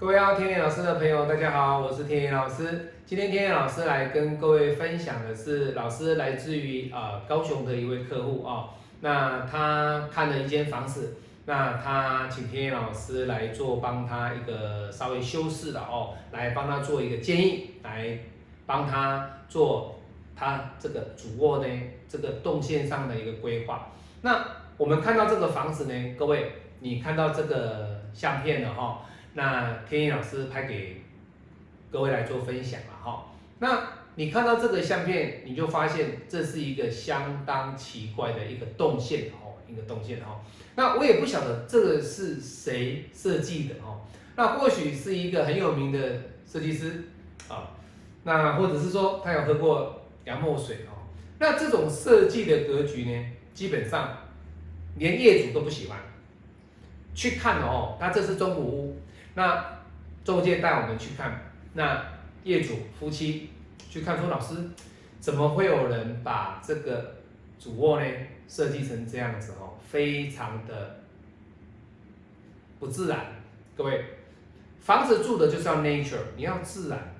各位要天野老师的朋友，大家好，我是天野老师。今天天野老师来跟各位分享的是，老师来自于呃高雄的一位客户啊，那他看了一间房子，那他请天野老师来做帮他一个稍微修饰的哦，来帮他做一个建议，来帮他做他这个主卧呢这个动线上的一个规划。那我们看到这个房子呢，各位你看到这个相片了哈。那天意老师拍给各位来做分享了哈。那你看到这个相片，你就发现这是一个相当奇怪的一个动线哦，一个动线哦。那我也不晓得这个是谁设计的哦。那或许是一个很有名的设计师啊。那或者是说他有喝过洋墨水哦。那这种设计的格局呢，基本上连业主都不喜欢。去看哦，那这是中古屋。那中介带我们去看，那业主夫妻去看说，老师怎么会有人把这个主卧呢设计成这样子哦，非常的不自然。各位，房子住的就是要 nature，你要自然。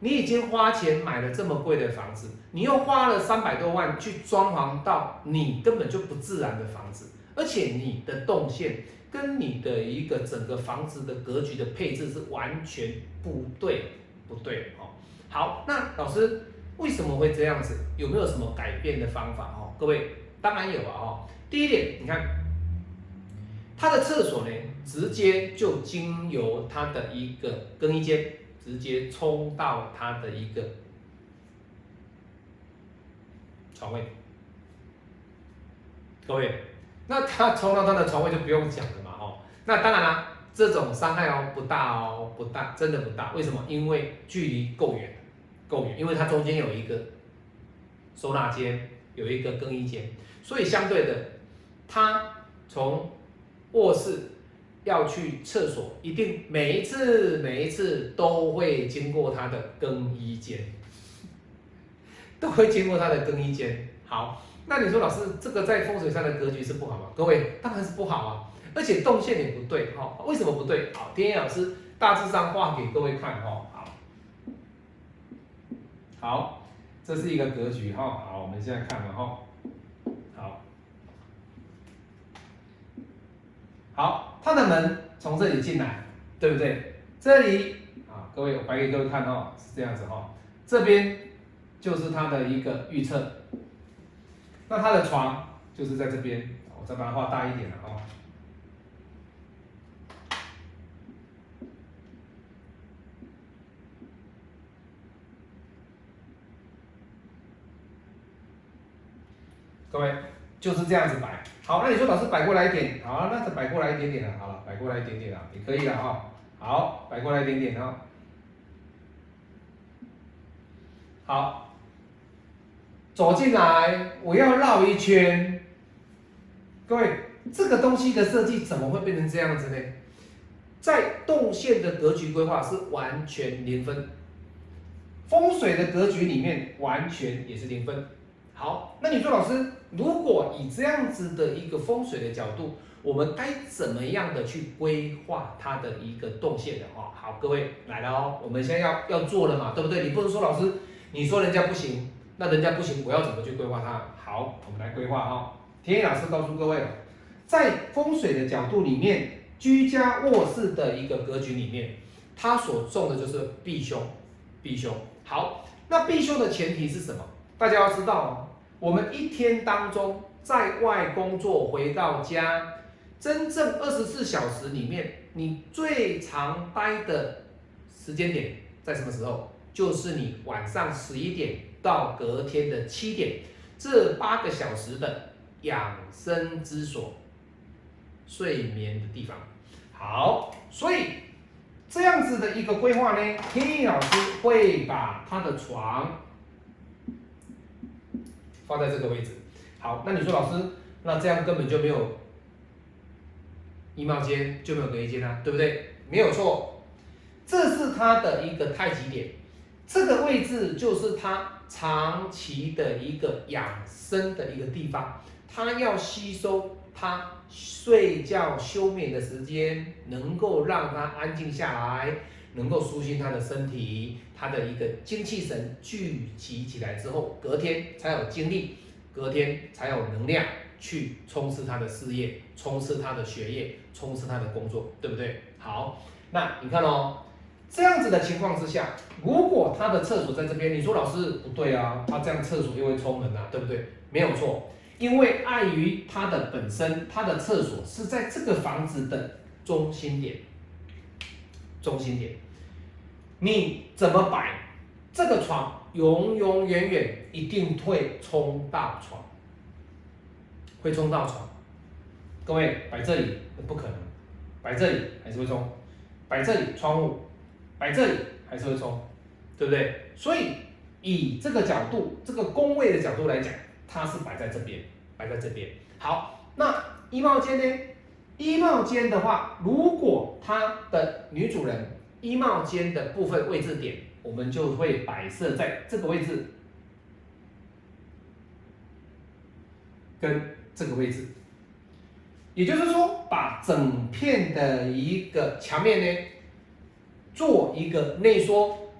你已经花钱买了这么贵的房子，你又花了三百多万去装潢到你根本就不自然的房子，而且你的动线。跟你的一个整个房子的格局的配置是完全不对，不对哦。好，那老师为什么会这样子？有没有什么改变的方法哦？各位当然有啊哦。第一点，你看他的厕所呢，直接就经由他的一个更衣间，直接冲到他的一个床位，各位。那他冲到他的床位就不用讲了嘛，哦，那当然啦，这种伤害哦不大哦，不大，真的不大。为什么？因为距离够远，够远，因为它中间有一个收纳间，有一个更衣间，所以相对的，他从卧室要去厕所，一定每一次每一次都会经过他的更衣间，都会经过他的更衣间。好。那你说老师，这个在风水上的格局是不好吗？各位当然是不好啊，而且动线也不对哈。为什么不对？好，天野老师大致上画给各位看哈。好，好，这是一个格局哈。好，我们现在看了哈。好，好，它的门从这里进来，对不对？这里啊，各位我摆给各位看哦，是这样子哈。这边就是它的一个预测。那他的床就是在这边，我再把它画大一点了哦。各位就是这样子摆，好，那你说老师摆过来一点，好，那就摆过来一点点了，好了，摆过来一点点了，也可以了哈。好，摆过来一点点哦。好。走进来，我要绕一圈。各位，这个东西的设计怎么会变成这样子呢？在动线的格局规划是完全零分，风水的格局里面完全也是零分。好，那你说老师，如果以这样子的一个风水的角度，我们该怎么样的去规划它的一个动线的话？好，各位来了哦，我们现在要要做了嘛，对不对？你不能说老师，你说人家不行。那人家不行，我要怎么去规划它？好，我们来规划哈。田野老师告诉各位，在风水的角度里面，居家卧室的一个格局里面，它所重的就是避凶，避凶。好，那避凶的前提是什么？大家要知道，我们一天当中在外工作回到家，真正二十四小时里面，你最常待的时间点在什么时候？就是你晚上十一点。到隔天的七点，这八个小时的养生之所，睡眠的地方。好，所以这样子的一个规划呢，天意老师会把他的床放在这个位置。好，那你说老师，那这样根本就没有衣帽间，就没有隔衣间啊，对不对？没有错，这是他的一个太极点，这个位置就是他。长期的一个养生的一个地方，它要吸收它睡觉休眠的时间，能够让他安静下来，能够舒心他的身体，他的一个精气神聚集起来之后，隔天才有精力，隔天才有能量去冲刺他的事业，冲刺他的学业，冲刺他的工作，对不对？好，那你看哦，这样子的情况之下，如果他的厕所在这边，你说老师不对啊，他这样厕所又会冲门啊，对不对？没有错。因为碍于它的本身，它的厕所是在这个房子的中心点，中心点，你怎么摆这个床，永永远远一定会冲到床，会冲到床。各位摆这里不可能，摆这里还是会冲，摆这里窗户，摆这里还是会冲，对不对？所以以这个角度，这个工位的角度来讲。它是摆在这边，摆在这边。好，那衣帽间呢？衣帽间的话，如果它的女主人衣帽间的部分位置点，我们就会摆设在这个位置，跟这个位置。也就是说，把整片的一个墙面呢，做一个内缩，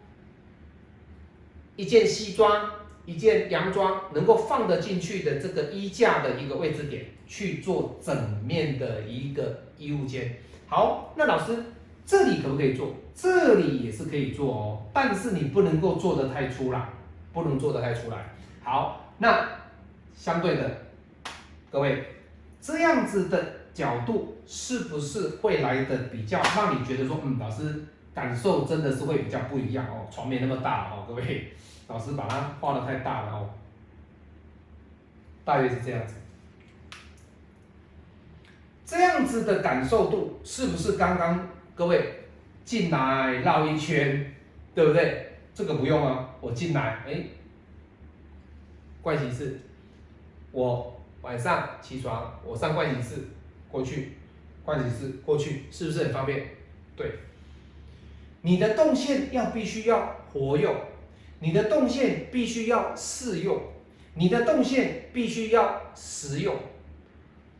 一件西装。一件洋装能够放得进去的这个衣架的一个位置点去做整面的一个衣物间。好，那老师这里可不可以做？这里也是可以做哦，但是你不能够做的太粗了，不能做的太出来。好，那相对的，各位这样子的角度是不是会来的比较让你觉得说，嗯，老师感受真的是会比较不一样哦，床没那么大哦，各位。老师把它画的太大了哦，大约是这样子，这样子的感受度是不是刚刚各位进来绕一圈，对不对？这个不用啊，我进来，哎，盥洗室，我晚上起床，我上盥洗室过去，盥洗室过去，是不是很方便？对，你的动线要必须要活用。你的动线必须要适用，你的动线必须要实用，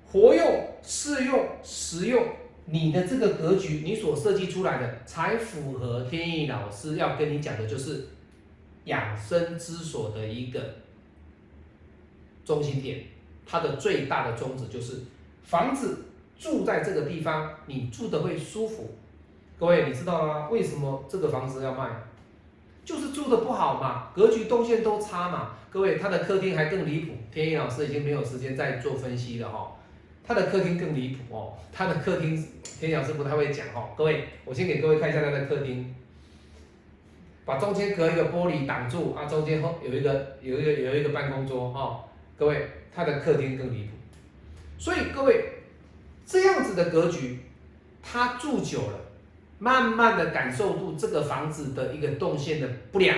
活用、适用、实用，你的这个格局，你所设计出来的才符合天意老师要跟你讲的，就是养生之所的一个中心点，它的最大的宗旨就是房子住在这个地方，你住的会舒服。各位，你知道吗？为什么这个房子要卖？就是住的不好嘛，格局动线都差嘛。各位，他的客厅还更离谱。天一老师已经没有时间再做分析了哈。他的客厅更离谱哦，他的客厅天一老师不太会讲哦。各位，我先给各位看一下他的客厅，把中间隔一个玻璃挡住啊，中间后有一个有一个有一个办公桌哈。各位，他的客厅更离谱。所以各位，这样子的格局，他住久了。慢慢的感受住这个房子的一个动线的不良，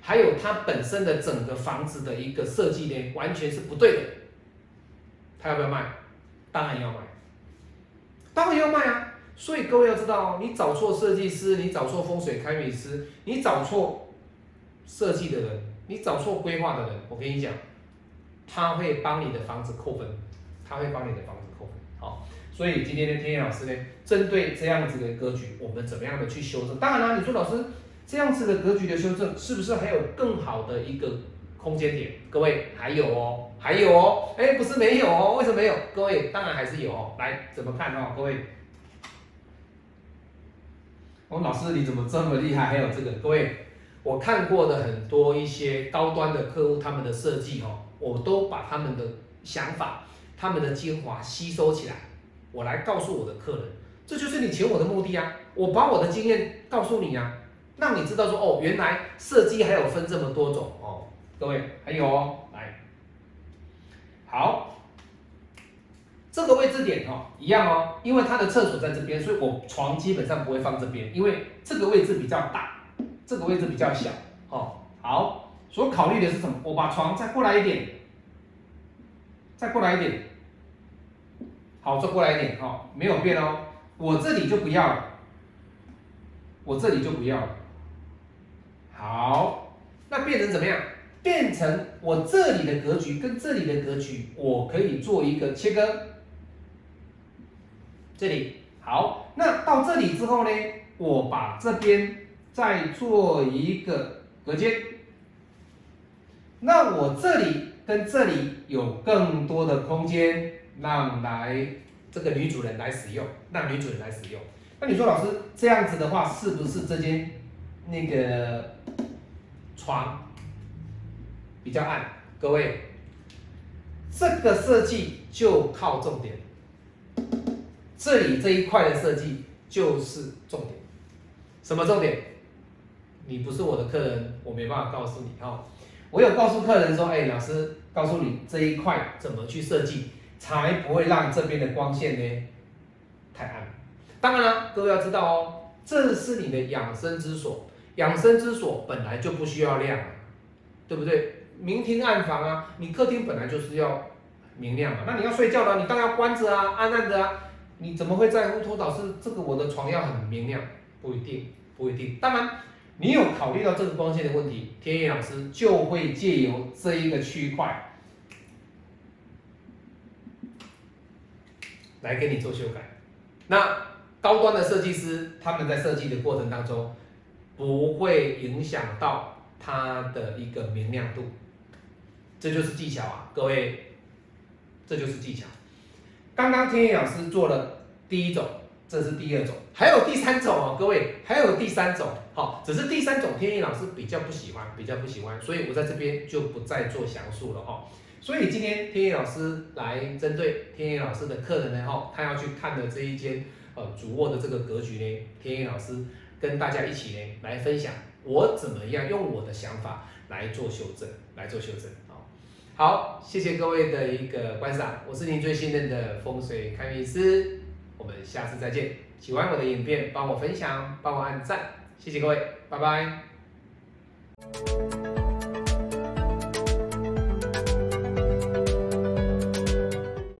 还有它本身的整个房子的一个设计呢，完全是不对的。他要不要卖？当然要卖，当然要卖啊！所以各位要知道，你找错设计师，你找错风水开美师，你找错设计的人，你找错规划的人，我跟你讲，他会帮你的房子扣分，他会帮你的房子扣分。好。所以今天的天野老师呢，针对这样子的格局，我们怎么样的去修正？当然啦，你说老师这样子的格局的修正，是不是还有更好的一个空间点？各位还有哦，还有哦，哎，不是没有哦，为什么没有？各位当然还是有哦。来怎么看哦？各位，我老师你怎么这么厉害？还有这个，各位，我看过的很多一些高端的客户，他们的设计哦，我都把他们的想法、他们的精华吸收起来。我来告诉我的客人，这就是你请我的目的啊！我把我的经验告诉你啊，让你知道说哦，原来设计还有分这么多种哦。各位还有哦，来，好，这个位置点哦，一样哦，因为他的厕所在这边，所以我床基本上不会放这边，因为这个位置比较大，这个位置比较小哦。好，所考虑的是什么？我把床再过来一点，再过来一点。好，坐过来一点，哈，没有变哦。我这里就不要了，我这里就不要了。好，那变成怎么样？变成我这里的格局跟这里的格局，我可以做一个切割。这里好，那到这里之后呢，我把这边再做一个隔间，那我这里跟这里有更多的空间，让来这个女主人来使用，让女主人来使用。那你说老师这样子的话，是不是这间那个床比较暗？各位，这个设计就靠重点，这里这一块的设计就是重点。什么重点？你不是我的客人，我没办法告诉你哦。我有告诉客人说，哎，老师告诉你这一块怎么去设计，才不会让这边的光线呢太暗。当然了，各位要知道哦，这是你的养生之所，养生之所本来就不需要亮，对不对？明厅暗房啊，你客厅本来就是要明亮嘛，那你要睡觉了，你当然要关着啊，暗暗的啊，你怎么会在乎托导是这个我的床要很明亮？不一定，不一定。当然，你有考虑到这个光线的问题，天野老师就会借由这一个区块来给你做修改。那高端的设计师他们在设计的过程当中，不会影响到它的一个明亮度。这就是技巧啊，各位，这就是技巧。刚刚天野老师做了第一种，这是第二种，还有第三种哦，各位，还有第三种。好，只是第三种天野老师比较不喜欢，比较不喜欢，所以我在这边就不再做详述了哈。所以今天天野老师来针对天野老师的客人呢，哈，他要去看的这一间呃主卧的这个格局呢，天野老师跟大家一起呢来分享我怎么样用我的想法来做修正，来做修正。好，谢谢各位的一个观赏，我是您最信任的风水开运师，我们下次再见。喜欢我的影片，帮我分享，帮我按赞，谢谢各位，拜拜。